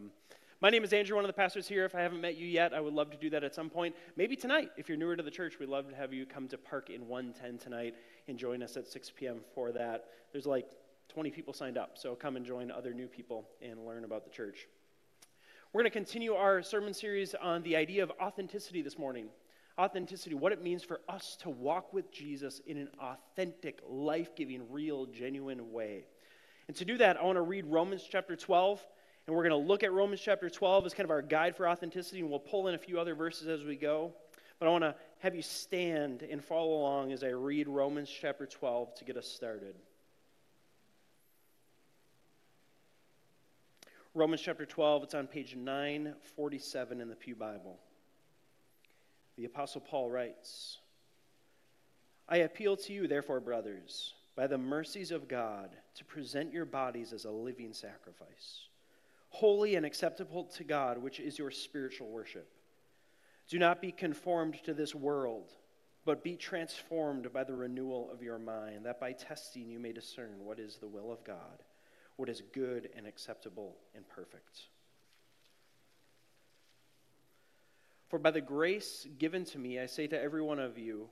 Um, my name is Andrew, one of the pastors here. If I haven't met you yet, I would love to do that at some point. Maybe tonight, if you're newer to the church, we'd love to have you come to Park in 110 tonight and join us at 6 p.m. for that. There's like 20 people signed up, so come and join other new people and learn about the church. We're going to continue our sermon series on the idea of authenticity this morning. Authenticity, what it means for us to walk with Jesus in an authentic, life giving, real, genuine way. And to do that, I want to read Romans chapter 12 and we're going to look at Romans chapter 12 as kind of our guide for authenticity, and we'll pull in a few other verses as we go. But I want to have you stand and follow along as I read Romans chapter 12 to get us started. Romans chapter 12, it's on page 947 in the Pew Bible. The Apostle Paul writes I appeal to you, therefore, brothers, by the mercies of God, to present your bodies as a living sacrifice holy and acceptable to God, which is your spiritual worship. Do not be conformed to this world, but be transformed by the renewal of your mind, that by testing you may discern what is the will of God, what is good and acceptable and perfect. For by the grace given to me, I say to every one of you,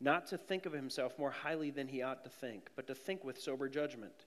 not to think of himself more highly than he ought to think, but to think with sober judgment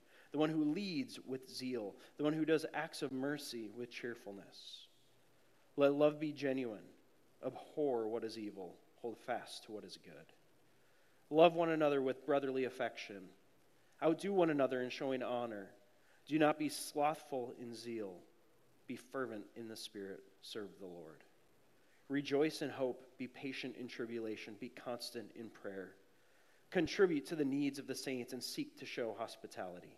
the one who leads with zeal, the one who does acts of mercy with cheerfulness. Let love be genuine. Abhor what is evil. Hold fast to what is good. Love one another with brotherly affection. Outdo one another in showing honor. Do not be slothful in zeal. Be fervent in the Spirit. Serve the Lord. Rejoice in hope. Be patient in tribulation. Be constant in prayer. Contribute to the needs of the saints and seek to show hospitality.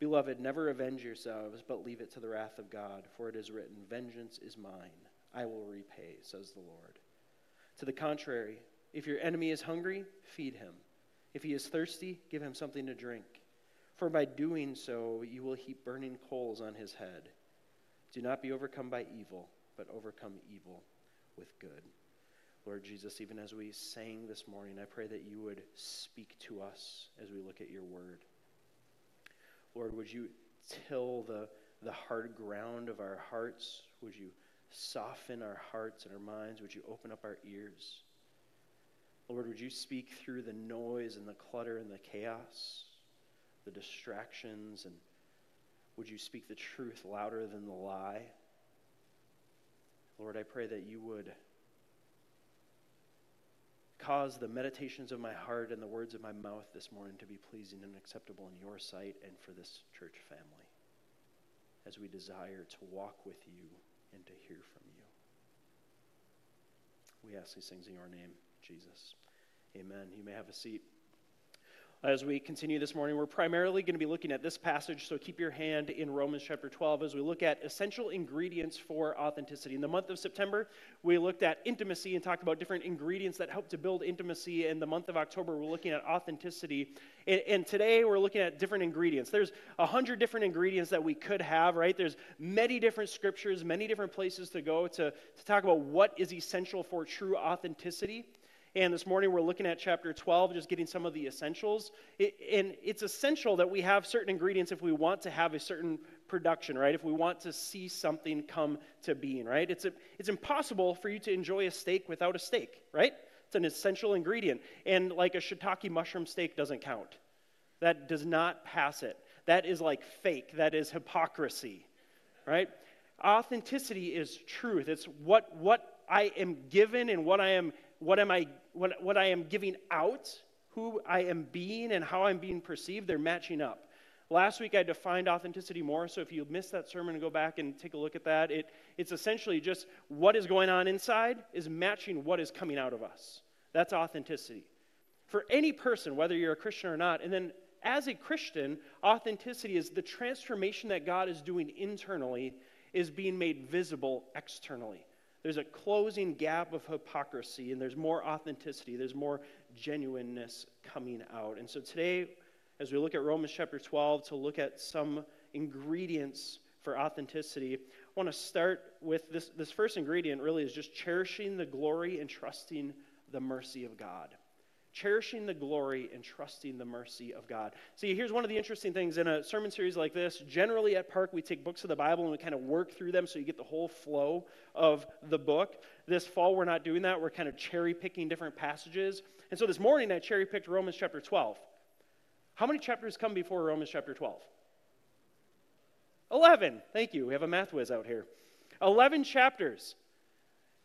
Beloved, never avenge yourselves, but leave it to the wrath of God, for it is written, Vengeance is mine, I will repay, says the Lord. To the contrary, if your enemy is hungry, feed him. If he is thirsty, give him something to drink. For by doing so, you will heap burning coals on his head. Do not be overcome by evil, but overcome evil with good. Lord Jesus, even as we sang this morning, I pray that you would speak to us as we look at your word. Lord, would you till the, the hard ground of our hearts? Would you soften our hearts and our minds? Would you open up our ears? Lord, would you speak through the noise and the clutter and the chaos, the distractions, and would you speak the truth louder than the lie? Lord, I pray that you would cause the meditations of my heart and the words of my mouth this morning to be pleasing and acceptable in your sight and for this church family as we desire to walk with you and to hear from you. We ask these things in your name, Jesus. Amen. You may have a seat. As we continue this morning, we're primarily going to be looking at this passage, so keep your hand in Romans chapter 12 as we look at essential ingredients for authenticity. In the month of September, we looked at intimacy and talked about different ingredients that help to build intimacy. In the month of October, we're looking at authenticity. And, and today, we're looking at different ingredients. There's a hundred different ingredients that we could have, right? There's many different scriptures, many different places to go to, to talk about what is essential for true authenticity. And this morning we're looking at chapter 12, just getting some of the essentials. It, and it's essential that we have certain ingredients if we want to have a certain production, right? If we want to see something come to being, right? It's, a, it's impossible for you to enjoy a steak without a steak, right? It's an essential ingredient. And like a shiitake mushroom steak doesn't count. That does not pass it. That is like fake. That is hypocrisy, right? Authenticity is truth. It's what, what I am given and what I am what am I what, what I am giving out, who I am being and how I'm being perceived, they're matching up. Last week I defined authenticity more, so if you missed that sermon, go back and take a look at that. It, it's essentially just what is going on inside is matching what is coming out of us. That's authenticity. For any person, whether you're a Christian or not, and then as a Christian, authenticity is the transformation that God is doing internally is being made visible externally. There's a closing gap of hypocrisy, and there's more authenticity, there's more genuineness coming out. And so today, as we look at Romans chapter 12 to look at some ingredients for authenticity, I want to start with this, this first ingredient really is just cherishing the glory and trusting the mercy of God cherishing the glory and trusting the mercy of God. See, here's one of the interesting things in a sermon series like this. Generally, at Park, we take books of the Bible and we kind of work through them so you get the whole flow of the book. This fall, we're not doing that. We're kind of cherry picking different passages. And so this morning, I cherry picked Romans chapter 12. How many chapters come before Romans chapter 12? 11. Thank you. We have a math whiz out here. 11 chapters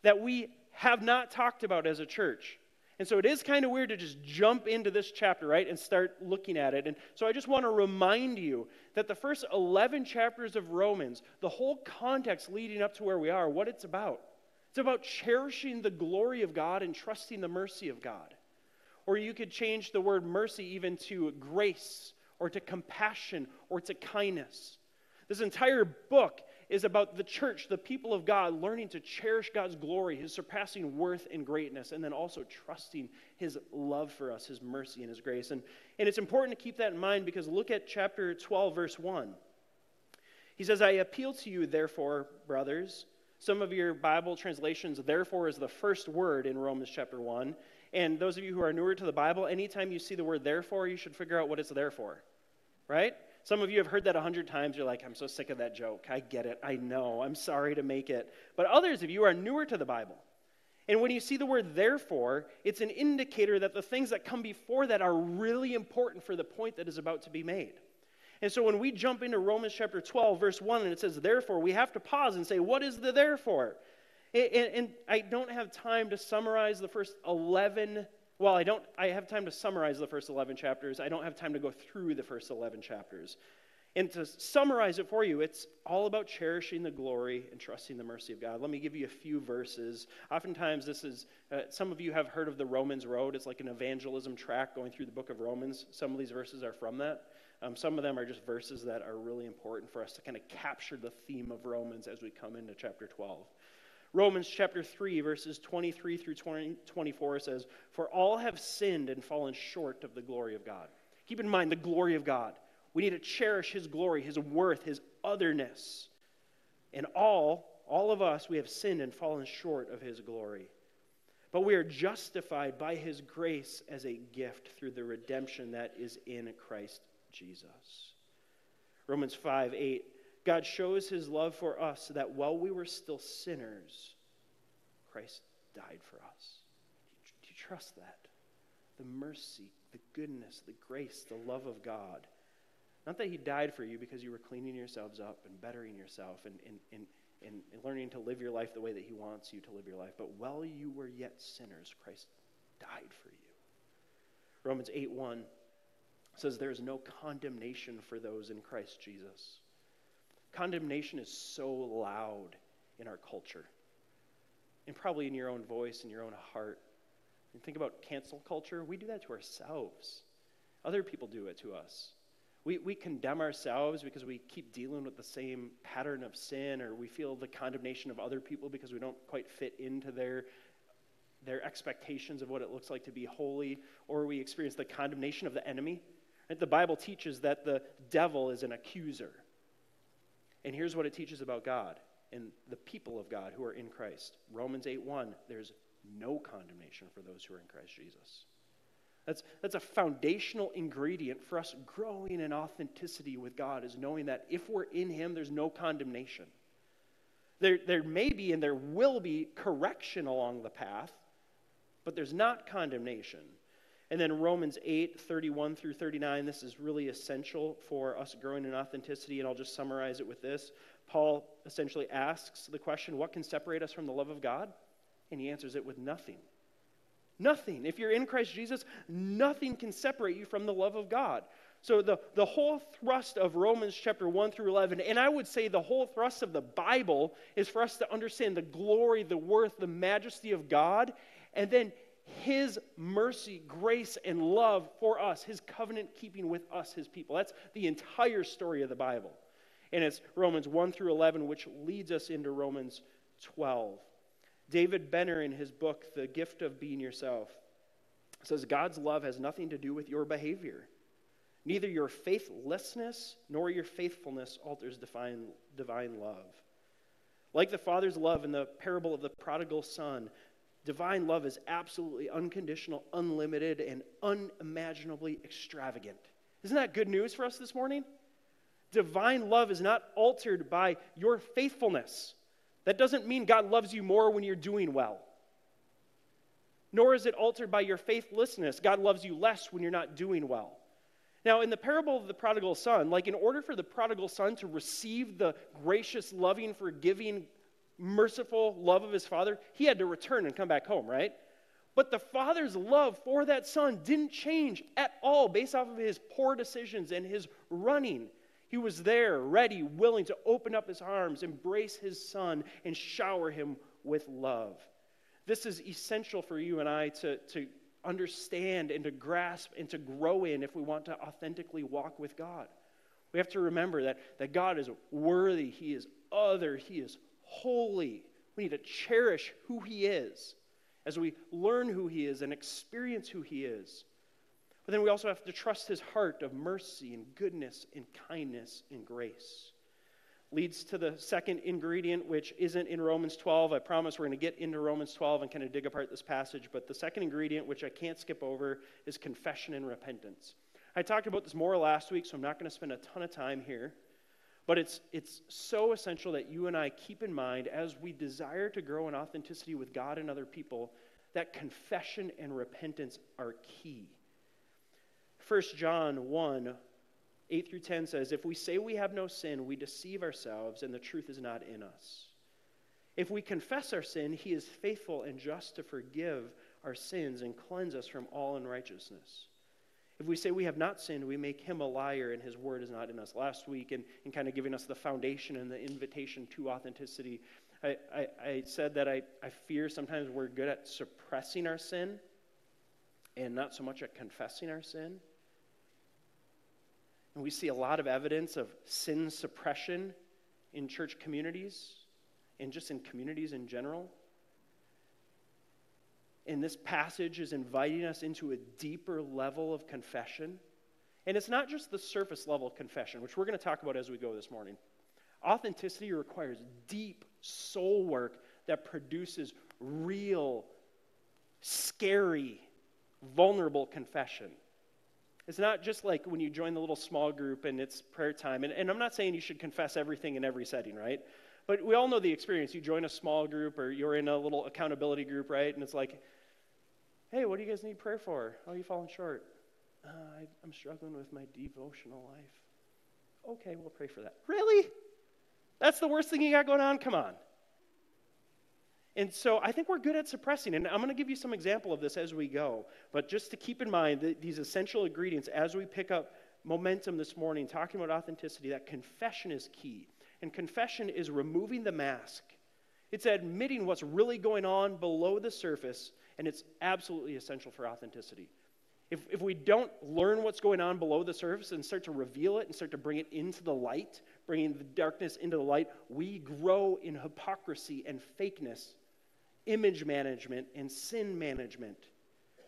that we have not talked about as a church. And so it is kind of weird to just jump into this chapter, right, and start looking at it. And so I just want to remind you that the first 11 chapters of Romans, the whole context leading up to where we are, what it's about. It's about cherishing the glory of God and trusting the mercy of God. Or you could change the word mercy even to grace or to compassion or to kindness. This entire book is about the church, the people of God, learning to cherish God's glory, his surpassing worth and greatness, and then also trusting his love for us, his mercy and his grace. And, and it's important to keep that in mind because look at chapter 12, verse 1. He says, I appeal to you, therefore, brothers. Some of your Bible translations, therefore, is the first word in Romans chapter 1. And those of you who are newer to the Bible, anytime you see the word therefore, you should figure out what it's there for. Right? Some of you have heard that a hundred times. You're like, I'm so sick of that joke. I get it. I know. I'm sorry to make it. But others of you are newer to the Bible. And when you see the word therefore, it's an indicator that the things that come before that are really important for the point that is about to be made. And so when we jump into Romans chapter 12, verse 1, and it says therefore, we have to pause and say, what is the therefore? And, and I don't have time to summarize the first 11 well, I don't I have time to summarize the first 11 chapters. I don't have time to go through the first 11 chapters. And to summarize it for you, it's all about cherishing the glory and trusting the mercy of God. Let me give you a few verses. Oftentimes, this is, uh, some of you have heard of the Romans Road. It's like an evangelism track going through the book of Romans. Some of these verses are from that. Um, some of them are just verses that are really important for us to kind of capture the theme of Romans as we come into chapter 12. Romans chapter 3, verses 23 through 20, 24 says, For all have sinned and fallen short of the glory of God. Keep in mind the glory of God. We need to cherish his glory, his worth, his otherness. And all, all of us, we have sinned and fallen short of his glory. But we are justified by his grace as a gift through the redemption that is in Christ Jesus. Romans 5 8 God shows his love for us so that while we were still sinners, Christ died for us. Do you trust that? The mercy, the goodness, the grace, the love of God. Not that he died for you because you were cleaning yourselves up and bettering yourself and, and, and, and, learning to live your life the way that he wants you to live your life, but while you were yet sinners, Christ died for you. Romans 8 1 says there is no condemnation for those in Christ Jesus. Condemnation is so loud in our culture, and probably in your own voice, in your own heart. And think about cancel culture. We do that to ourselves, other people do it to us. We, we condemn ourselves because we keep dealing with the same pattern of sin, or we feel the condemnation of other people because we don't quite fit into their, their expectations of what it looks like to be holy, or we experience the condemnation of the enemy. The Bible teaches that the devil is an accuser. And here's what it teaches about God and the people of God who are in Christ. Romans 8 1, there's no condemnation for those who are in Christ Jesus. That's, that's a foundational ingredient for us growing in authenticity with God, is knowing that if we're in Him, there's no condemnation. There, there may be and there will be correction along the path, but there's not condemnation. And then Romans 8, 31 through 39, this is really essential for us growing in authenticity, and I'll just summarize it with this. Paul essentially asks the question what can separate us from the love of God? And he answers it with nothing. Nothing. If you're in Christ Jesus, nothing can separate you from the love of God. So, the, the whole thrust of Romans chapter 1 through 11, and I would say the whole thrust of the Bible is for us to understand the glory, the worth, the majesty of God, and then His mercy, grace, and love for us, His covenant keeping with us, His people. That's the entire story of the Bible. And it's Romans 1 through 11, which leads us into Romans 12. David Benner, in his book, The Gift of Being Yourself, says God's love has nothing to do with your behavior. Neither your faithlessness nor your faithfulness alters divine, divine love. Like the Father's love in the parable of the prodigal son, divine love is absolutely unconditional, unlimited, and unimaginably extravagant. Isn't that good news for us this morning? Divine love is not altered by your faithfulness. That doesn't mean God loves you more when you're doing well. Nor is it altered by your faithlessness. God loves you less when you're not doing well. Now, in the parable of the prodigal son, like in order for the prodigal son to receive the gracious, loving, forgiving, merciful love of his father, he had to return and come back home, right? But the father's love for that son didn't change at all based off of his poor decisions and his running. He was there, ready, willing to open up his arms, embrace his son, and shower him with love. This is essential for you and I to, to understand and to grasp and to grow in if we want to authentically walk with God. We have to remember that, that God is worthy, He is other, He is holy. We need to cherish who He is as we learn who He is and experience who He is. But then we also have to trust his heart of mercy and goodness and kindness and grace. Leads to the second ingredient, which isn't in Romans 12. I promise we're going to get into Romans 12 and kind of dig apart this passage. But the second ingredient, which I can't skip over, is confession and repentance. I talked about this more last week, so I'm not going to spend a ton of time here. But it's, it's so essential that you and I keep in mind as we desire to grow in authenticity with God and other people that confession and repentance are key. 1 John 1 8 through 10 says, If we say we have no sin, we deceive ourselves, and the truth is not in us. If we confess our sin, he is faithful and just to forgive our sins and cleanse us from all unrighteousness. If we say we have not sinned, we make him a liar and his word is not in us. Last week, and, in kind of giving us the foundation and the invitation to authenticity, I, I, I said that I, I fear sometimes we're good at suppressing our sin and not so much at confessing our sin. And we see a lot of evidence of sin suppression in church communities and just in communities in general. And this passage is inviting us into a deeper level of confession. And it's not just the surface level confession, which we're going to talk about as we go this morning. Authenticity requires deep soul work that produces real, scary, vulnerable confession. It's not just like when you join the little small group and it's prayer time. And, and I'm not saying you should confess everything in every setting, right? But we all know the experience. You join a small group or you're in a little accountability group, right? And it's like, hey, what do you guys need prayer for? Oh, you falling short. Uh, I, I'm struggling with my devotional life. Okay, we'll pray for that. Really? That's the worst thing you got going on? Come on. And so I think we're good at suppressing. And I'm going to give you some example of this as we go. But just to keep in mind that these essential ingredients as we pick up momentum this morning, talking about authenticity, that confession is key. And confession is removing the mask. It's admitting what's really going on below the surface, and it's absolutely essential for authenticity. If, if we don't learn what's going on below the surface and start to reveal it and start to bring it into the light, bringing the darkness into the light, we grow in hypocrisy and fakeness image management, and sin management.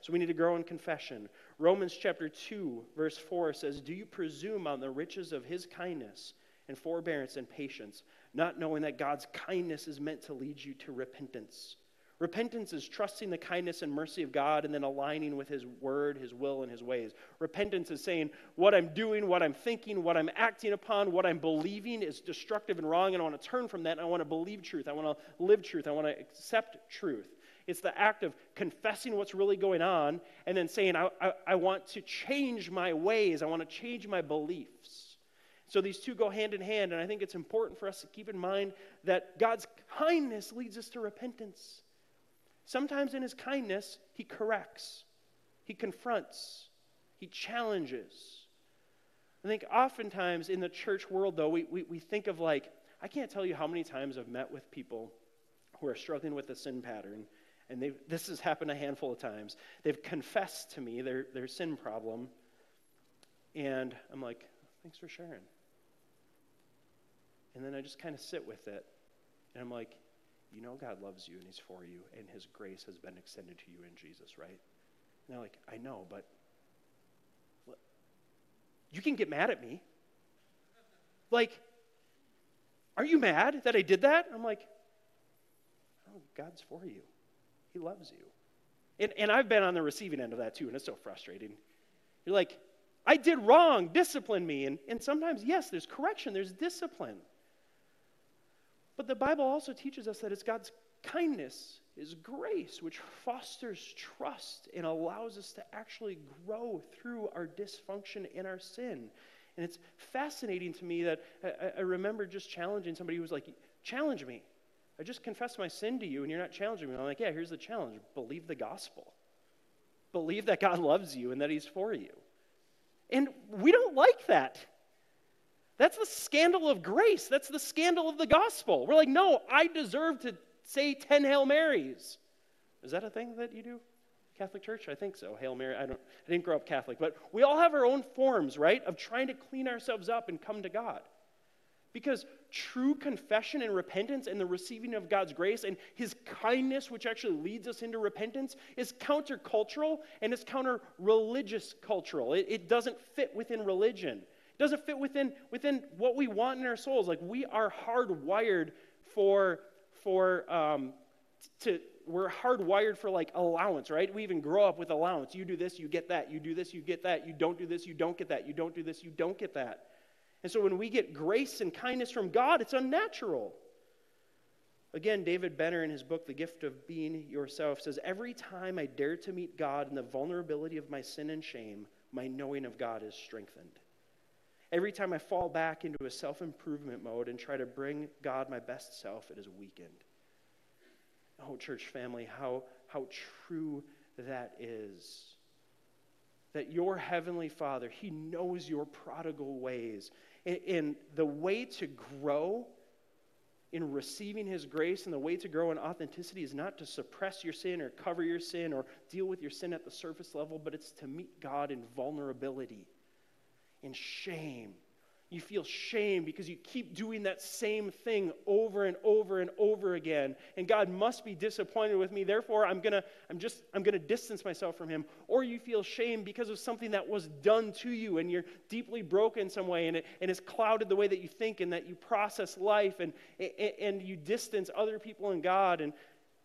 So we need to grow in confession. Romans chapter 2, verse 4 says, Do you presume on the riches of his kindness and forbearance and patience, not knowing that God's kindness is meant to lead you to repentance? Repentance is trusting the kindness and mercy of God and then aligning with His word, His will, and His ways. Repentance is saying, what I'm doing, what I'm thinking, what I'm acting upon, what I'm believing is destructive and wrong, and I want to turn from that, and I want to believe truth. I want to live truth. I want to accept truth. It's the act of confessing what's really going on and then saying, I, I, I want to change my ways, I want to change my beliefs. So these two go hand in hand, and I think it's important for us to keep in mind that God's kindness leads us to repentance. Sometimes in his kindness, he corrects, he confronts, he challenges. I think oftentimes in the church world, though, we, we, we think of like, I can't tell you how many times I've met with people who are struggling with a sin pattern, and this has happened a handful of times. They've confessed to me their, their sin problem, and I'm like, thanks for sharing. And then I just kind of sit with it, and I'm like, you know God loves you and He's for you, and His grace has been extended to you in Jesus, right? And they're like, I know, but what? you can get mad at me. Like, are you mad that I did that? I'm like, oh, God's for you. He loves you. And, and I've been on the receiving end of that too, and it's so frustrating. You're like, I did wrong, discipline me. And, and sometimes, yes, there's correction, there's discipline. But the Bible also teaches us that it's God's kindness, His grace, which fosters trust and allows us to actually grow through our dysfunction and our sin. And it's fascinating to me that I, I remember just challenging somebody who was like, Challenge me. I just confessed my sin to you and you're not challenging me. I'm like, Yeah, here's the challenge believe the gospel. Believe that God loves you and that He's for you. And we don't like that. That's the scandal of grace. That's the scandal of the gospel. We're like, no, I deserve to say 10 Hail Marys. Is that a thing that you do? Catholic Church? I think so. Hail Mary. I don't I didn't grow up Catholic, but we all have our own forms, right, of trying to clean ourselves up and come to God. Because true confession and repentance and the receiving of God's grace and his kindness, which actually leads us into repentance, is countercultural and it's counter religious cultural. It, it doesn't fit within religion doesn't fit within, within what we want in our souls. Like we are hardwired for, for um, to, we're hardwired for like allowance, right? We even grow up with allowance. You do this, you get that. You do this, you get that. You don't do this, you don't get that. You don't do this, you don't get that. And so when we get grace and kindness from God, it's unnatural. Again, David Benner in his book, The Gift of Being Yourself, says Every time I dare to meet God in the vulnerability of my sin and shame, my knowing of God is strengthened. Every time I fall back into a self improvement mode and try to bring God my best self, it is weakened. Oh, church family, how, how true that is. That your heavenly Father, He knows your prodigal ways. And, and the way to grow in receiving His grace and the way to grow in authenticity is not to suppress your sin or cover your sin or deal with your sin at the surface level, but it's to meet God in vulnerability and shame. You feel shame because you keep doing that same thing over and over and over again. And God must be disappointed with me. Therefore, I'm going to I'm just I'm going to distance myself from him. Or you feel shame because of something that was done to you and you're deeply broken some way and it and it's clouded the way that you think and that you process life and and you distance other people and God and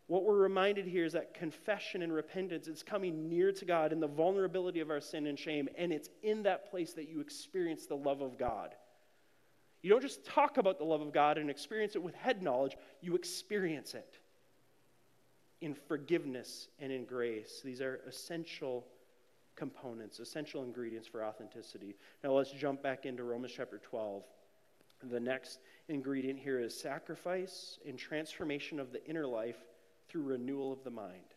what we're reminded here is that confession and repentance is coming near to God in the vulnerability of our sin and shame, and it's in that place that you experience the love of God. You don't just talk about the love of God and experience it with head knowledge, you experience it in forgiveness and in grace. These are essential components, essential ingredients for authenticity. Now let's jump back into Romans chapter 12. The next ingredient here is sacrifice and transformation of the inner life through renewal of the mind.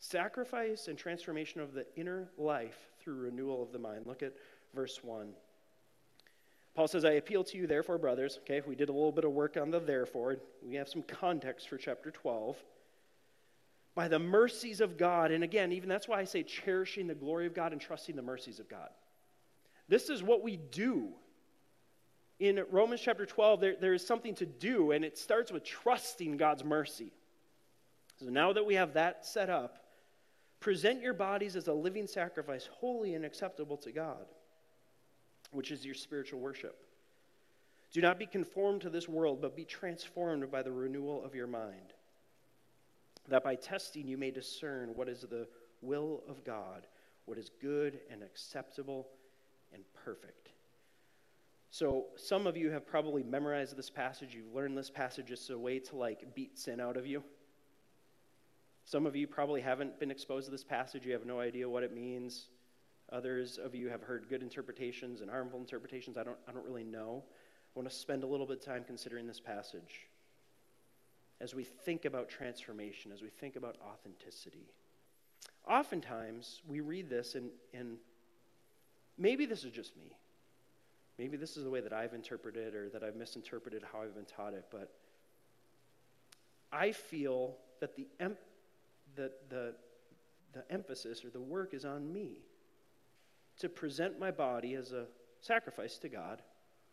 Sacrifice and transformation of the inner life through renewal of the mind. Look at verse 1. Paul says, I appeal to you, therefore, brothers. Okay, we did a little bit of work on the therefore. We have some context for chapter 12. By the mercies of God, and again, even that's why I say cherishing the glory of God and trusting the mercies of God. This is what we do in Romans chapter 12, there, there is something to do, and it starts with trusting God's mercy. So now that we have that set up, present your bodies as a living sacrifice, holy and acceptable to God, which is your spiritual worship. Do not be conformed to this world, but be transformed by the renewal of your mind, that by testing you may discern what is the will of God, what is good and acceptable and perfect. So, some of you have probably memorized this passage. You've learned this passage as a way to like beat sin out of you. Some of you probably haven't been exposed to this passage, you have no idea what it means. Others of you have heard good interpretations and harmful interpretations. I don't, I don't really know. I want to spend a little bit of time considering this passage. as we think about transformation, as we think about authenticity. Oftentimes, we read this, and, and maybe this is just me. Maybe this is the way that I've interpreted or that I've misinterpreted how I've been taught it, but I feel that the, em- the, the, the emphasis or the work is on me to present my body as a sacrifice to God,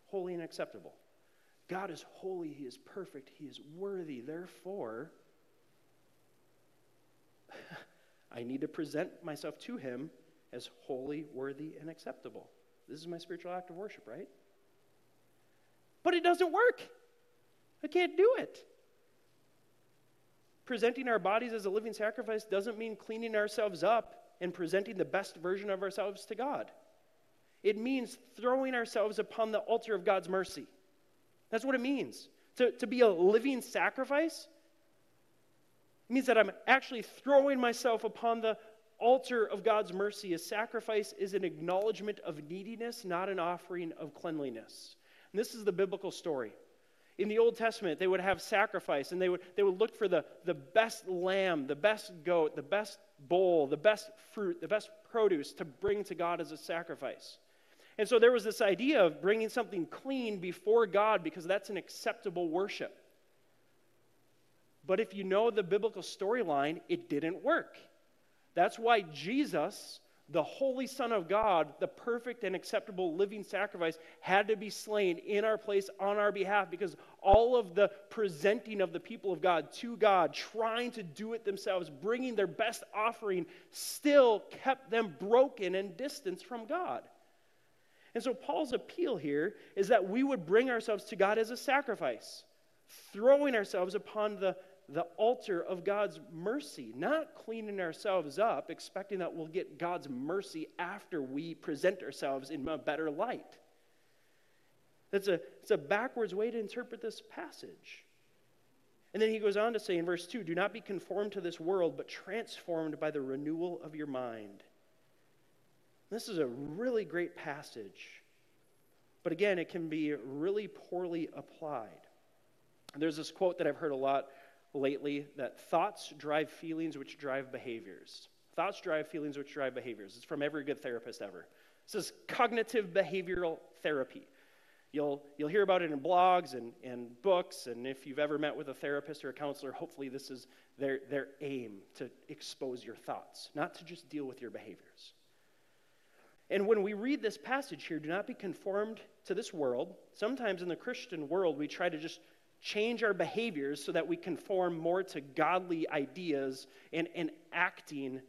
holy and acceptable. God is holy, He is perfect, He is worthy. Therefore, I need to present myself to Him as holy, worthy, and acceptable. This is my spiritual act of worship, right? But it doesn't work. I can't do it. Presenting our bodies as a living sacrifice doesn't mean cleaning ourselves up and presenting the best version of ourselves to God. It means throwing ourselves upon the altar of God's mercy. That's what it means. To, to be a living sacrifice it means that I'm actually throwing myself upon the altar of God's mercy. A sacrifice is an acknowledgement of neediness, not an offering of cleanliness. And this is the biblical story. In the Old Testament, they would have sacrifice and they would, they would look for the, the best lamb, the best goat, the best bull, the best fruit, the best produce to bring to God as a sacrifice. And so there was this idea of bringing something clean before God because that's an acceptable worship. But if you know the biblical storyline, it didn't work. That's why Jesus, the Holy Son of God, the perfect and acceptable living sacrifice, had to be slain in our place on our behalf because all of the presenting of the people of God to God, trying to do it themselves, bringing their best offering, still kept them broken and distanced from God. And so, Paul's appeal here is that we would bring ourselves to God as a sacrifice, throwing ourselves upon the, the altar of God's mercy, not cleaning ourselves up, expecting that we'll get God's mercy after we present ourselves in a better light. That's a, it's a backwards way to interpret this passage. And then he goes on to say in verse 2 Do not be conformed to this world, but transformed by the renewal of your mind this is a really great passage. But again, it can be really poorly applied. There's this quote that I've heard a lot lately that thoughts drive feelings which drive behaviors. Thoughts drive feelings which drive behaviors. It's from every good therapist ever. This is cognitive behavioral therapy. You'll, you'll hear about it in blogs and, and books, and if you've ever met with a therapist or a counselor, hopefully this is their, their aim to expose your thoughts, not to just deal with your behaviors. And when we read this passage here, do not be conformed to this world. Sometimes in the Christian world, we try to just change our behaviors so that we conform more to godly ideas and, and acting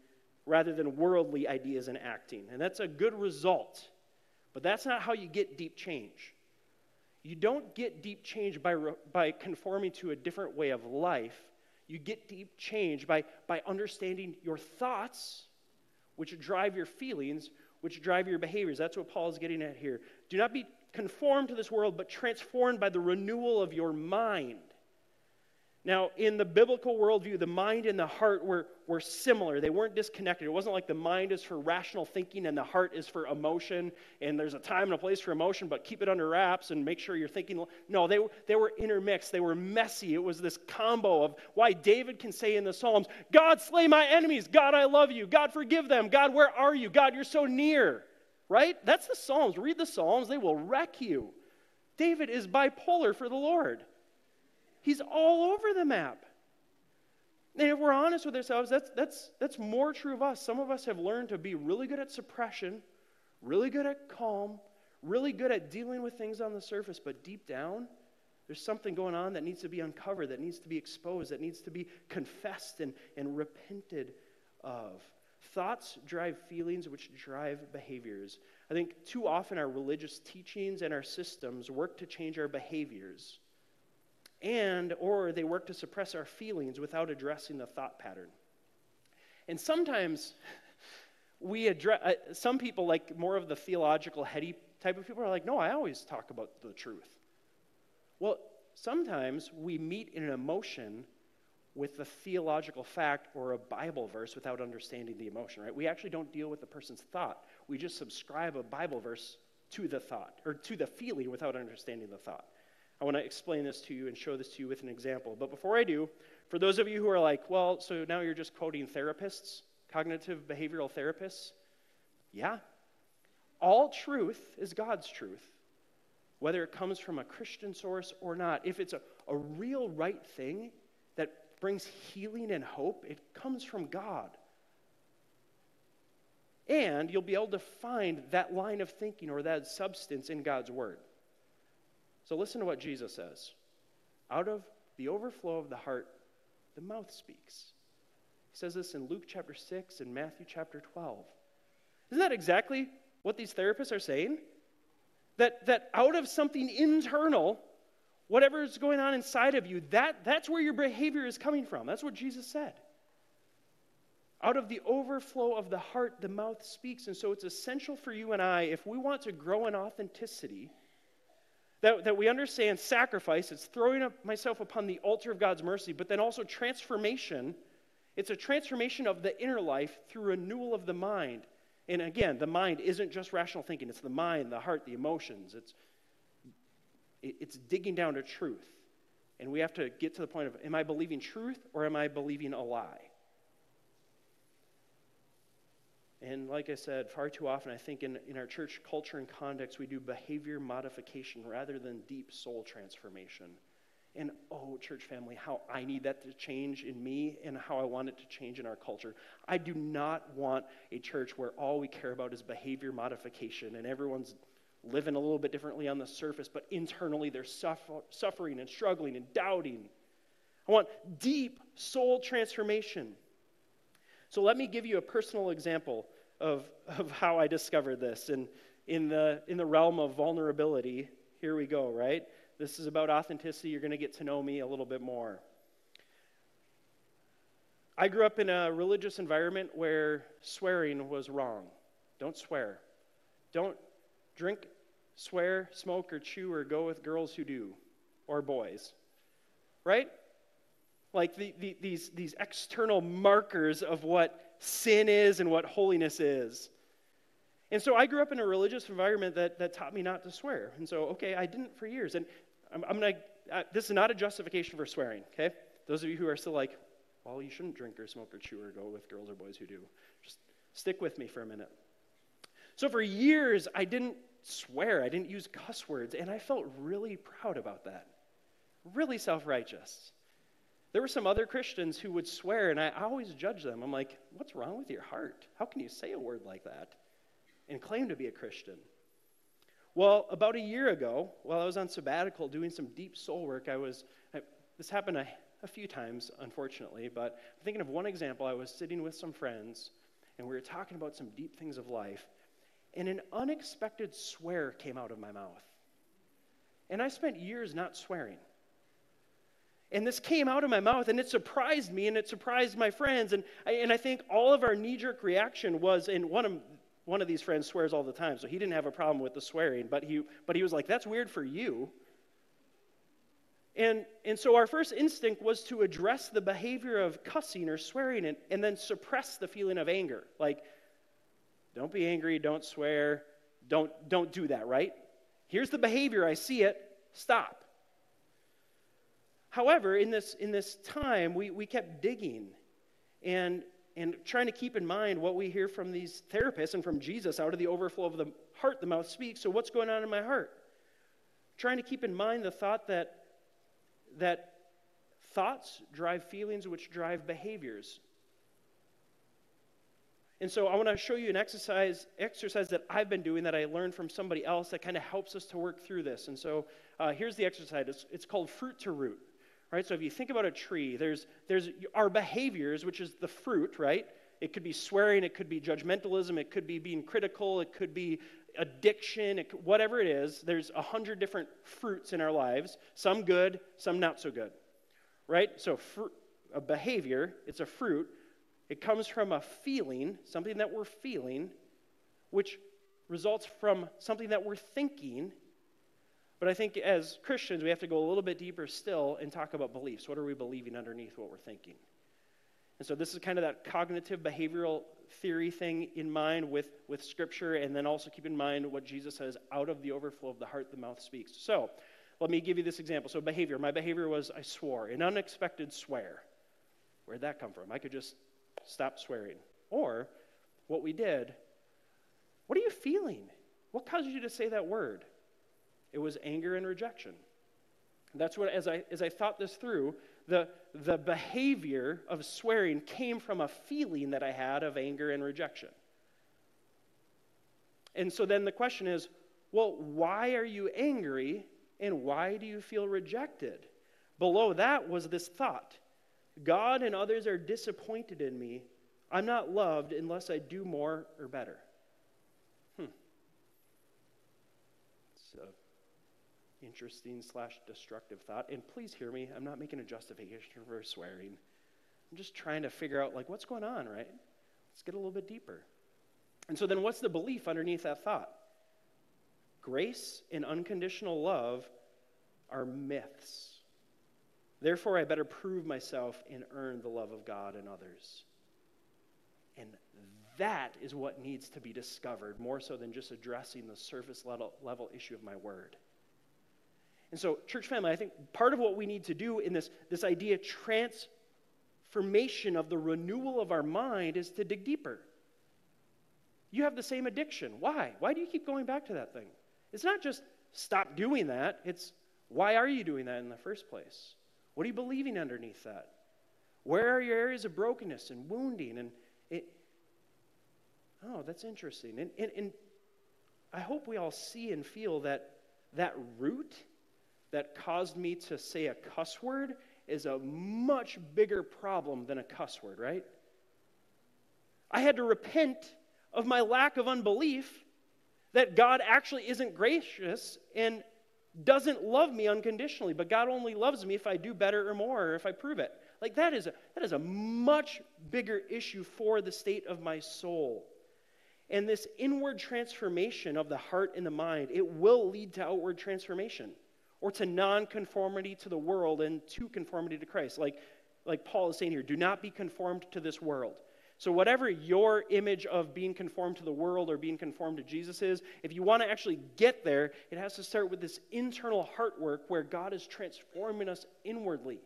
rather than worldly ideas and acting. And that's a good result. But that's not how you get deep change. You don't get deep change by, by conforming to a different way of life. You get deep change by, by understanding your thoughts, which drive your feelings, which drive your behaviors. That's what Paul is getting at here. Do not be conformed to this world, but transformed by the renewal of your mind. Now, in the biblical worldview, the mind and the heart were, were similar. They weren't disconnected. It wasn't like the mind is for rational thinking and the heart is for emotion, and there's a time and a place for emotion, but keep it under wraps and make sure you're thinking. No, they, they were intermixed. They were messy. It was this combo of why David can say in the Psalms, God, slay my enemies. God, I love you. God, forgive them. God, where are you? God, you're so near. Right? That's the Psalms. Read the Psalms, they will wreck you. David is bipolar for the Lord. He's all over the map. And if we're honest with ourselves, that's, that's, that's more true of us. Some of us have learned to be really good at suppression, really good at calm, really good at dealing with things on the surface, but deep down, there's something going on that needs to be uncovered, that needs to be exposed, that needs to be confessed and, and repented of. Thoughts drive feelings, which drive behaviors. I think too often our religious teachings and our systems work to change our behaviors and or they work to suppress our feelings without addressing the thought pattern and sometimes we address uh, some people like more of the theological heady type of people are like no i always talk about the truth well sometimes we meet in an emotion with a theological fact or a bible verse without understanding the emotion right we actually don't deal with the person's thought we just subscribe a bible verse to the thought or to the feeling without understanding the thought I want to explain this to you and show this to you with an example. But before I do, for those of you who are like, well, so now you're just quoting therapists, cognitive behavioral therapists, yeah. All truth is God's truth, whether it comes from a Christian source or not. If it's a, a real right thing that brings healing and hope, it comes from God. And you'll be able to find that line of thinking or that substance in God's Word. So listen to what Jesus says. Out of the overflow of the heart, the mouth speaks. He says this in Luke chapter 6 and Matthew chapter 12. Isn't that exactly what these therapists are saying? That, that out of something internal, whatever is going on inside of you, that, that's where your behavior is coming from. That's what Jesus said. Out of the overflow of the heart, the mouth speaks. And so it's essential for you and I, if we want to grow in authenticity, that, that we understand sacrifice, it's throwing up myself upon the altar of God's mercy, but then also transformation. It's a transformation of the inner life through renewal of the mind. And again, the mind isn't just rational thinking, it's the mind, the heart, the emotions. It's, it's digging down to truth. And we have to get to the point of am I believing truth or am I believing a lie? And like I said, far too often, I think in, in our church culture and context, we do behavior modification rather than deep soul transformation. And oh, church family, how I need that to change in me and how I want it to change in our culture. I do not want a church where all we care about is behavior modification and everyone's living a little bit differently on the surface, but internally they're suffer, suffering and struggling and doubting. I want deep soul transformation. So let me give you a personal example of, of how I discovered this. And in the, in the realm of vulnerability, here we go, right? This is about authenticity. You're going to get to know me a little bit more. I grew up in a religious environment where swearing was wrong. Don't swear. Don't drink, swear, smoke, or chew, or go with girls who do, or boys. Right? Like the, the, these, these external markers of what sin is and what holiness is. And so I grew up in a religious environment that, that taught me not to swear. And so, okay, I didn't for years. And I'm, I'm going to, uh, this is not a justification for swearing, okay? Those of you who are still like, well, you shouldn't drink or smoke or chew or go with girls or boys who do, just stick with me for a minute. So for years, I didn't swear, I didn't use cuss words, and I felt really proud about that. Really self righteous. There were some other Christians who would swear, and I always judge them. I'm like, what's wrong with your heart? How can you say a word like that and claim to be a Christian? Well, about a year ago, while I was on sabbatical doing some deep soul work, I was, I, this happened a, a few times, unfortunately, but I'm thinking of one example. I was sitting with some friends, and we were talking about some deep things of life, and an unexpected swear came out of my mouth. And I spent years not swearing. And this came out of my mouth, and it surprised me, and it surprised my friends. And I, and I think all of our knee jerk reaction was, and one of one of these friends swears all the time, so he didn't have a problem with the swearing, but he, but he was like, that's weird for you. And, and so our first instinct was to address the behavior of cussing or swearing and, and then suppress the feeling of anger. Like, don't be angry, don't swear, don't, don't do that, right? Here's the behavior, I see it, stop. However, in this, in this time, we, we kept digging and and trying to keep in mind what we hear from these therapists and from Jesus out of the overflow of the heart, the mouth speaks. So, what's going on in my heart? Trying to keep in mind the thought that, that thoughts drive feelings, which drive behaviors. And so, I want to show you an exercise, exercise that I've been doing that I learned from somebody else that kind of helps us to work through this. And so, uh, here's the exercise it's, it's called fruit to root. Right? So if you think about a tree, there's, there's our behaviors, which is the fruit, right? It could be swearing, it could be judgmentalism, it could be being critical, it could be addiction, it, whatever it is. There's a hundred different fruits in our lives, some good, some not so good. Right? So fr- a behavior, it's a fruit. It comes from a feeling, something that we're feeling, which results from something that we're thinking, but I think as Christians, we have to go a little bit deeper still and talk about beliefs. What are we believing underneath what we're thinking? And so this is kind of that cognitive behavioral theory thing in mind with, with Scripture, and then also keep in mind what Jesus says out of the overflow of the heart, the mouth speaks. So let me give you this example. So, behavior. My behavior was I swore, an unexpected swear. Where'd that come from? I could just stop swearing. Or, what we did, what are you feeling? What caused you to say that word? It was anger and rejection. That's what, as I, as I thought this through, the, the behavior of swearing came from a feeling that I had of anger and rejection. And so then the question is well, why are you angry and why do you feel rejected? Below that was this thought God and others are disappointed in me. I'm not loved unless I do more or better. Hmm. It's an interesting slash destructive thought. And please hear me. I'm not making a justification for swearing. I'm just trying to figure out like what's going on, right? Let's get a little bit deeper. And so then what's the belief underneath that thought? Grace and unconditional love are myths. Therefore, I better prove myself and earn the love of God and others. And that is what needs to be discovered more so than just addressing the surface level, level issue of my word. And so, church family, I think part of what we need to do in this, this idea transformation of the renewal of our mind is to dig deeper. You have the same addiction. Why? Why do you keep going back to that thing? It's not just stop doing that, it's why are you doing that in the first place? What are you believing underneath that? Where are your areas of brokenness and wounding? And it, oh, that's interesting. And, and, and I hope we all see and feel that that root that caused me to say a cuss word is a much bigger problem than a cuss word, right? I had to repent of my lack of unbelief that God actually isn't gracious and doesn't love me unconditionally, but God only loves me if I do better or more, or if I prove it. Like that is a, that is a much bigger issue for the state of my soul. And this inward transformation of the heart and the mind, it will lead to outward transformation or to nonconformity to the world and to conformity to Christ. Like, like Paul is saying here, do not be conformed to this world. So, whatever your image of being conformed to the world or being conformed to Jesus is, if you want to actually get there, it has to start with this internal heart work where God is transforming us inwardly.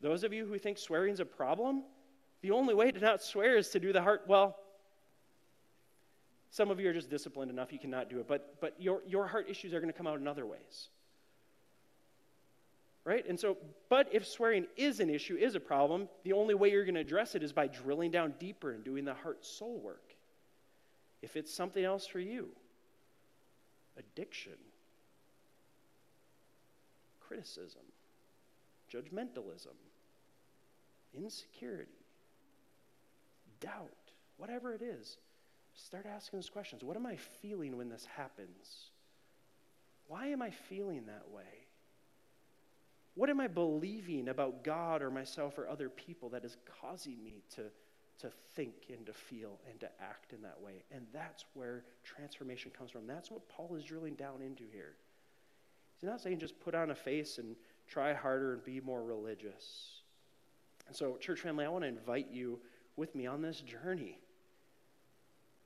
Those of you who think swearing is a problem, the only way to not swear is to do the heart. Well, some of you are just disciplined enough you cannot do it, but, but your, your heart issues are going to come out in other ways right? And so, but if swearing is an issue, is a problem, the only way you're going to address it is by drilling down deeper and doing the heart soul work. If it's something else for you, addiction, criticism, judgmentalism, insecurity, doubt, whatever it is, start asking those questions. What am I feeling when this happens? Why am I feeling that way? What am I believing about God or myself or other people that is causing me to, to think and to feel and to act in that way? And that's where transformation comes from. That's what Paul is drilling down into here. He's not saying just put on a face and try harder and be more religious. And so, church family, I want to invite you with me on this journey.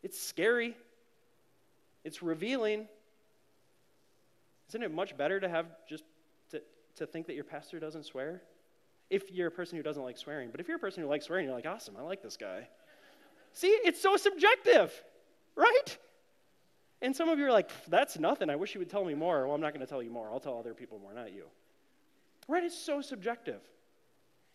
It's scary, it's revealing. Isn't it much better to have just to think that your pastor doesn't swear? If you're a person who doesn't like swearing. But if you're a person who likes swearing, you're like, awesome, I like this guy. See, it's so subjective, right? And some of you are like, that's nothing. I wish you would tell me more. Well, I'm not going to tell you more. I'll tell other people more, not you. Right? It's so subjective.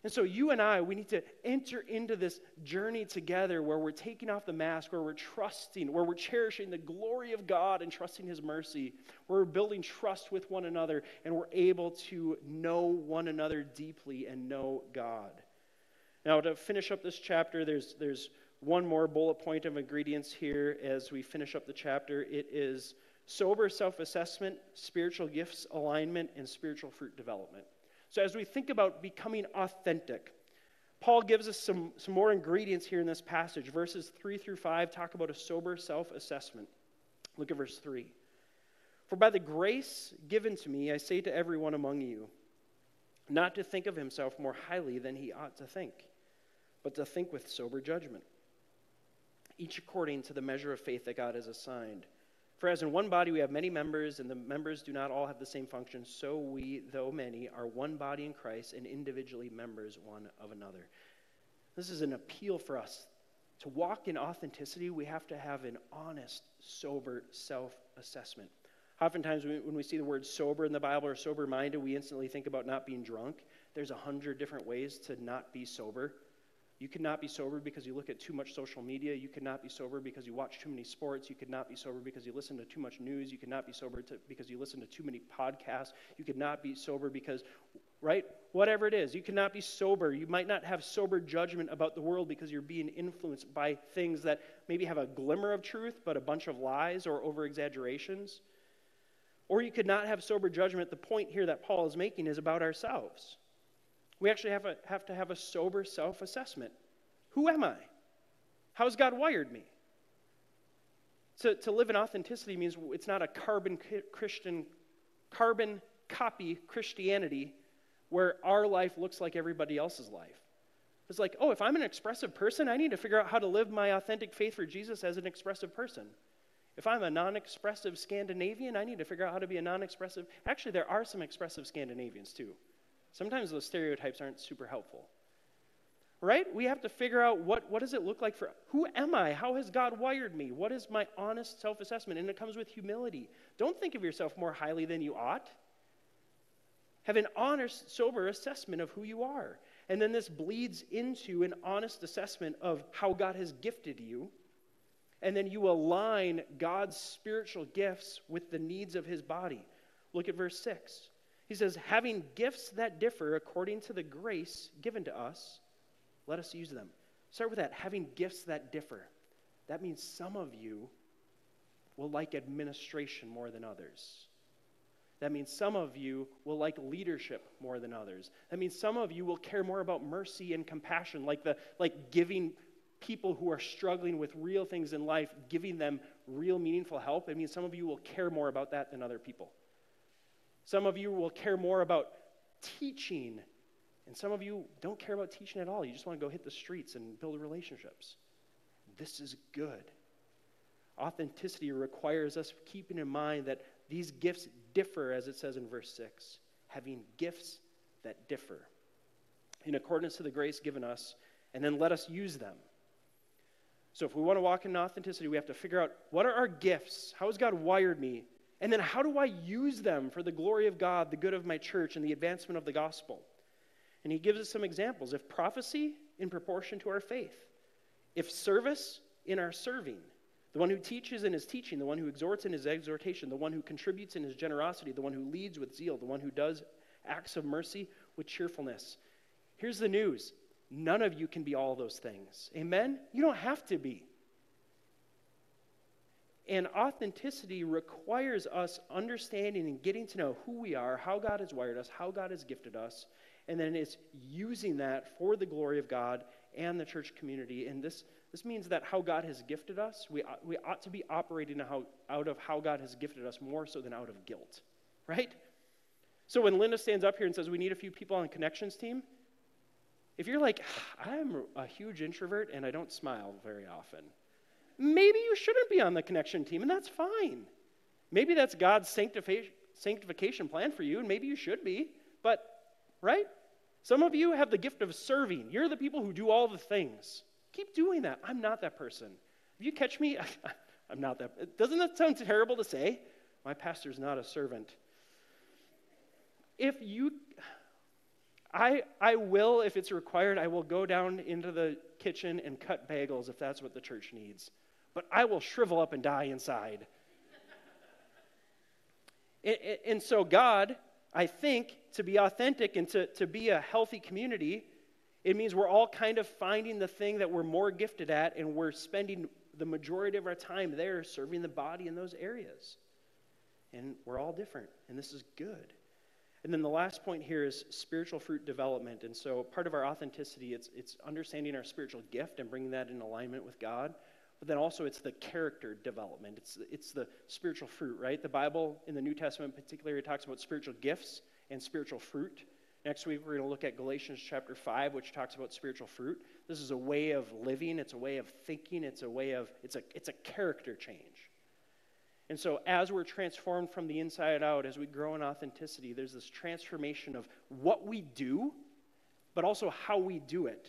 And so, you and I, we need to enter into this journey together where we're taking off the mask, where we're trusting, where we're cherishing the glory of God and trusting His mercy, where we're building trust with one another, and we're able to know one another deeply and know God. Now, to finish up this chapter, there's, there's one more bullet point of ingredients here as we finish up the chapter. It is sober self assessment, spiritual gifts alignment, and spiritual fruit development. So, as we think about becoming authentic, Paul gives us some, some more ingredients here in this passage. Verses 3 through 5 talk about a sober self assessment. Look at verse 3. For by the grace given to me, I say to everyone among you, not to think of himself more highly than he ought to think, but to think with sober judgment, each according to the measure of faith that God has assigned. For as in one body we have many members, and the members do not all have the same function, so we, though many, are one body in Christ and individually members one of another. This is an appeal for us. To walk in authenticity, we have to have an honest, sober self assessment. Oftentimes, when we see the word sober in the Bible or sober minded, we instantly think about not being drunk. There's a hundred different ways to not be sober. You cannot be sober because you look at too much social media. You cannot be sober because you watch too many sports. You could not be sober because you listen to too much news. You cannot be sober to, because you listen to too many podcasts. You could not be sober because, right? Whatever it is, you cannot be sober. You might not have sober judgment about the world because you're being influenced by things that maybe have a glimmer of truth but a bunch of lies or over exaggerations. Or you could not have sober judgment. The point here that Paul is making is about ourselves. We actually have, a, have to have a sober self assessment. Who am I? How has God wired me? To, to live in authenticity means it's not a carbon Christian, carbon copy Christianity where our life looks like everybody else's life. It's like, oh, if I'm an expressive person, I need to figure out how to live my authentic faith for Jesus as an expressive person. If I'm a non expressive Scandinavian, I need to figure out how to be a non expressive. Actually, there are some expressive Scandinavians too. Sometimes those stereotypes aren't super helpful. Right? We have to figure out what, what does it look like for who am I? How has God wired me? What is my honest self assessment? And it comes with humility. Don't think of yourself more highly than you ought. Have an honest, sober assessment of who you are. And then this bleeds into an honest assessment of how God has gifted you. And then you align God's spiritual gifts with the needs of his body. Look at verse 6. He says, having gifts that differ according to the grace given to us, let us use them. Start with that having gifts that differ. That means some of you will like administration more than others. That means some of you will like leadership more than others. That means some of you will care more about mercy and compassion, like, the, like giving people who are struggling with real things in life, giving them real meaningful help. It means some of you will care more about that than other people. Some of you will care more about teaching, and some of you don't care about teaching at all. You just want to go hit the streets and build relationships. This is good. Authenticity requires us keeping in mind that these gifts differ, as it says in verse 6, having gifts that differ in accordance to the grace given us, and then let us use them. So, if we want to walk in authenticity, we have to figure out what are our gifts? How has God wired me? And then how do I use them for the glory of God, the good of my church, and the advancement of the gospel? And he gives us some examples. If prophecy, in proportion to our faith. If service, in our serving. The one who teaches in his teaching, the one who exhorts in his exhortation, the one who contributes in his generosity, the one who leads with zeal, the one who does acts of mercy with cheerfulness. Here's the news none of you can be all those things. Amen? You don't have to be. And authenticity requires us understanding and getting to know who we are, how God has wired us, how God has gifted us, and then it's using that for the glory of God and the church community. And this, this means that how God has gifted us, we, uh, we ought to be operating how, out of how God has gifted us more so than out of guilt, right? So when Linda stands up here and says, We need a few people on the connections team, if you're like, ah, I'm a huge introvert and I don't smile very often, maybe you shouldn't be on the connection team, and that's fine. Maybe that's God's sanctification plan for you, and maybe you should be, but, right? Some of you have the gift of serving. You're the people who do all the things. Keep doing that. I'm not that person. If you catch me, I'm not that. Doesn't that sound terrible to say? My pastor's not a servant. If you, I, I will, if it's required, I will go down into the kitchen and cut bagels if that's what the church needs but I will shrivel up and die inside. and, and so, God, I think, to be authentic and to, to be a healthy community, it means we're all kind of finding the thing that we're more gifted at, and we're spending the majority of our time there serving the body in those areas. And we're all different, and this is good. And then the last point here is spiritual fruit development. And so part of our authenticity, it's, it's understanding our spiritual gift and bringing that in alignment with God. But then also it's the character development. It's, it's the spiritual fruit, right? The Bible in the New Testament particularly talks about spiritual gifts and spiritual fruit. Next week we're going to look at Galatians chapter 5, which talks about spiritual fruit. This is a way of living, it's a way of thinking, it's a way of it's a it's a character change. And so, as we're transformed from the inside out, as we grow in authenticity, there's this transformation of what we do, but also how we do it.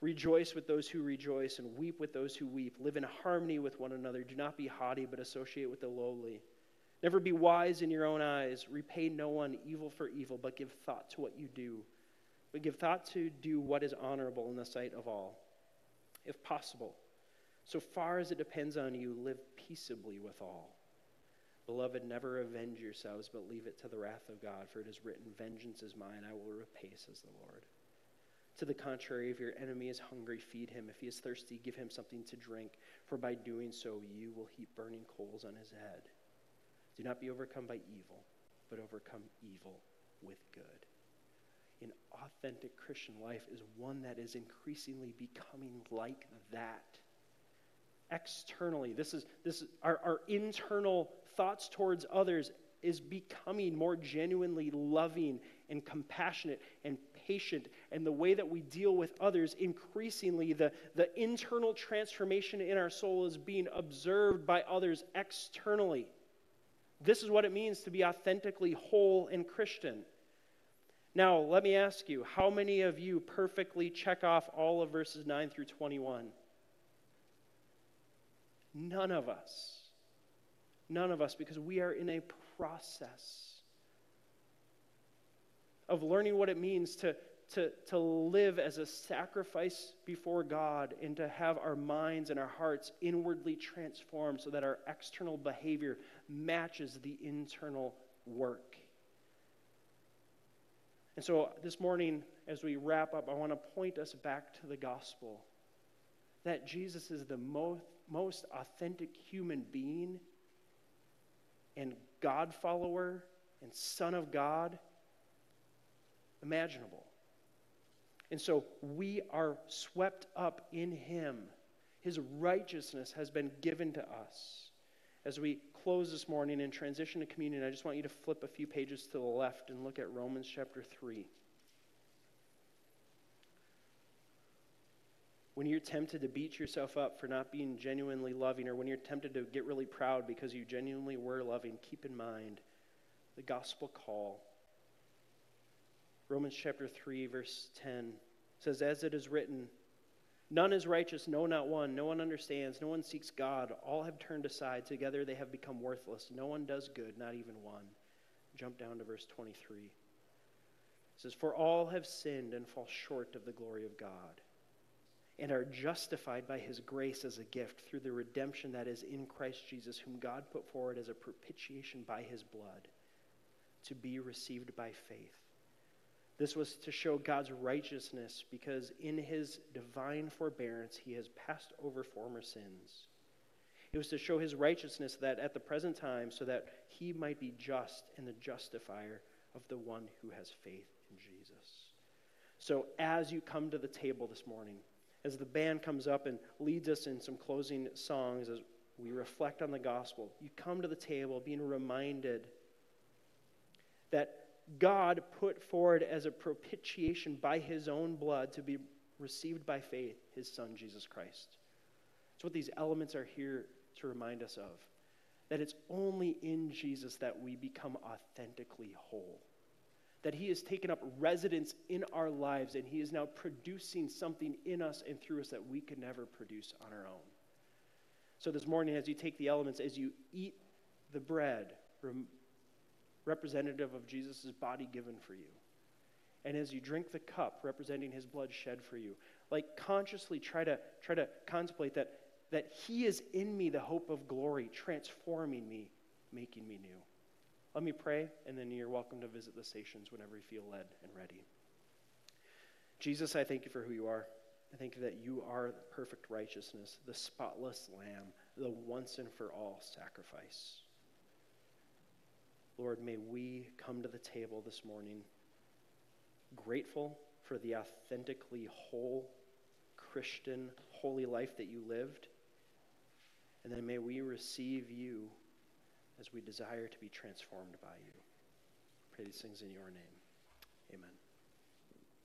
Rejoice with those who rejoice, and weep with those who weep. Live in harmony with one another. Do not be haughty, but associate with the lowly. Never be wise in your own eyes. Repay no one evil for evil, but give thought to what you do. But give thought to do what is honorable in the sight of all. If possible, so far as it depends on you, live peaceably with all. Beloved, never avenge yourselves, but leave it to the wrath of God, for it is written, Vengeance is mine, I will repay, says the Lord. To the contrary, if your enemy is hungry, feed him. If he is thirsty, give him something to drink, for by doing so, you will heap burning coals on his head. Do not be overcome by evil, but overcome evil with good. An authentic Christian life is one that is increasingly becoming like that externally. This is, this is our, our internal thoughts towards others is becoming more genuinely loving and compassionate and patient. And the way that we deal with others, increasingly, the, the internal transformation in our soul is being observed by others externally. This is what it means to be authentically whole and Christian. Now, let me ask you how many of you perfectly check off all of verses 9 through 21? None of us. None of us, because we are in a process of learning what it means to, to, to live as a sacrifice before God and to have our minds and our hearts inwardly transformed so that our external behavior matches the internal work. And so this morning, as we wrap up, I want to point us back to the gospel that Jesus is the most most authentic human being and God follower and Son of God imaginable. And so we are swept up in Him. His righteousness has been given to us. As we close this morning and transition to communion, I just want you to flip a few pages to the left and look at Romans chapter 3. when you're tempted to beat yourself up for not being genuinely loving, or when you're tempted to get really proud because you genuinely were loving, keep in mind the gospel call. Romans chapter 3, verse 10 says, As it is written, None is righteous, no, not one. No one understands. No one seeks God. All have turned aside. Together they have become worthless. No one does good, not even one. Jump down to verse 23. It says, For all have sinned and fall short of the glory of God and are justified by his grace as a gift through the redemption that is in Christ Jesus, whom God put forward as a propitiation by his blood to be received by faith. This was to show God's righteousness because in his divine forbearance he has passed over former sins. It was to show his righteousness that at the present time, so that he might be just and the justifier of the one who has faith in Jesus. So as you come to the table this morning, as the band comes up and leads us in some closing songs as we reflect on the gospel, you come to the table being reminded that God put forward as a propitiation by his own blood to be received by faith his son, Jesus Christ. That's what these elements are here to remind us of. That it's only in Jesus that we become authentically whole that He has taken up residence in our lives and He is now producing something in us and through us that we could never produce on our own. So, this morning, as you take the elements, as you eat the bread, representative of Jesus' body given for you, and as you drink the cup, representing His blood shed for you, like consciously try to, try to contemplate that, that He is in me the hope of glory, transforming me, making me new. Let me pray, and then you're welcome to visit the stations whenever you feel led and ready. Jesus, I thank you for who you are. I thank you that you are the perfect righteousness, the spotless lamb, the once and for all sacrifice. Lord, may we come to the table this morning grateful for the authentically whole Christian, holy life that you lived. And then may we receive you as we desire to be transformed by you. Pray these things in your name. Amen.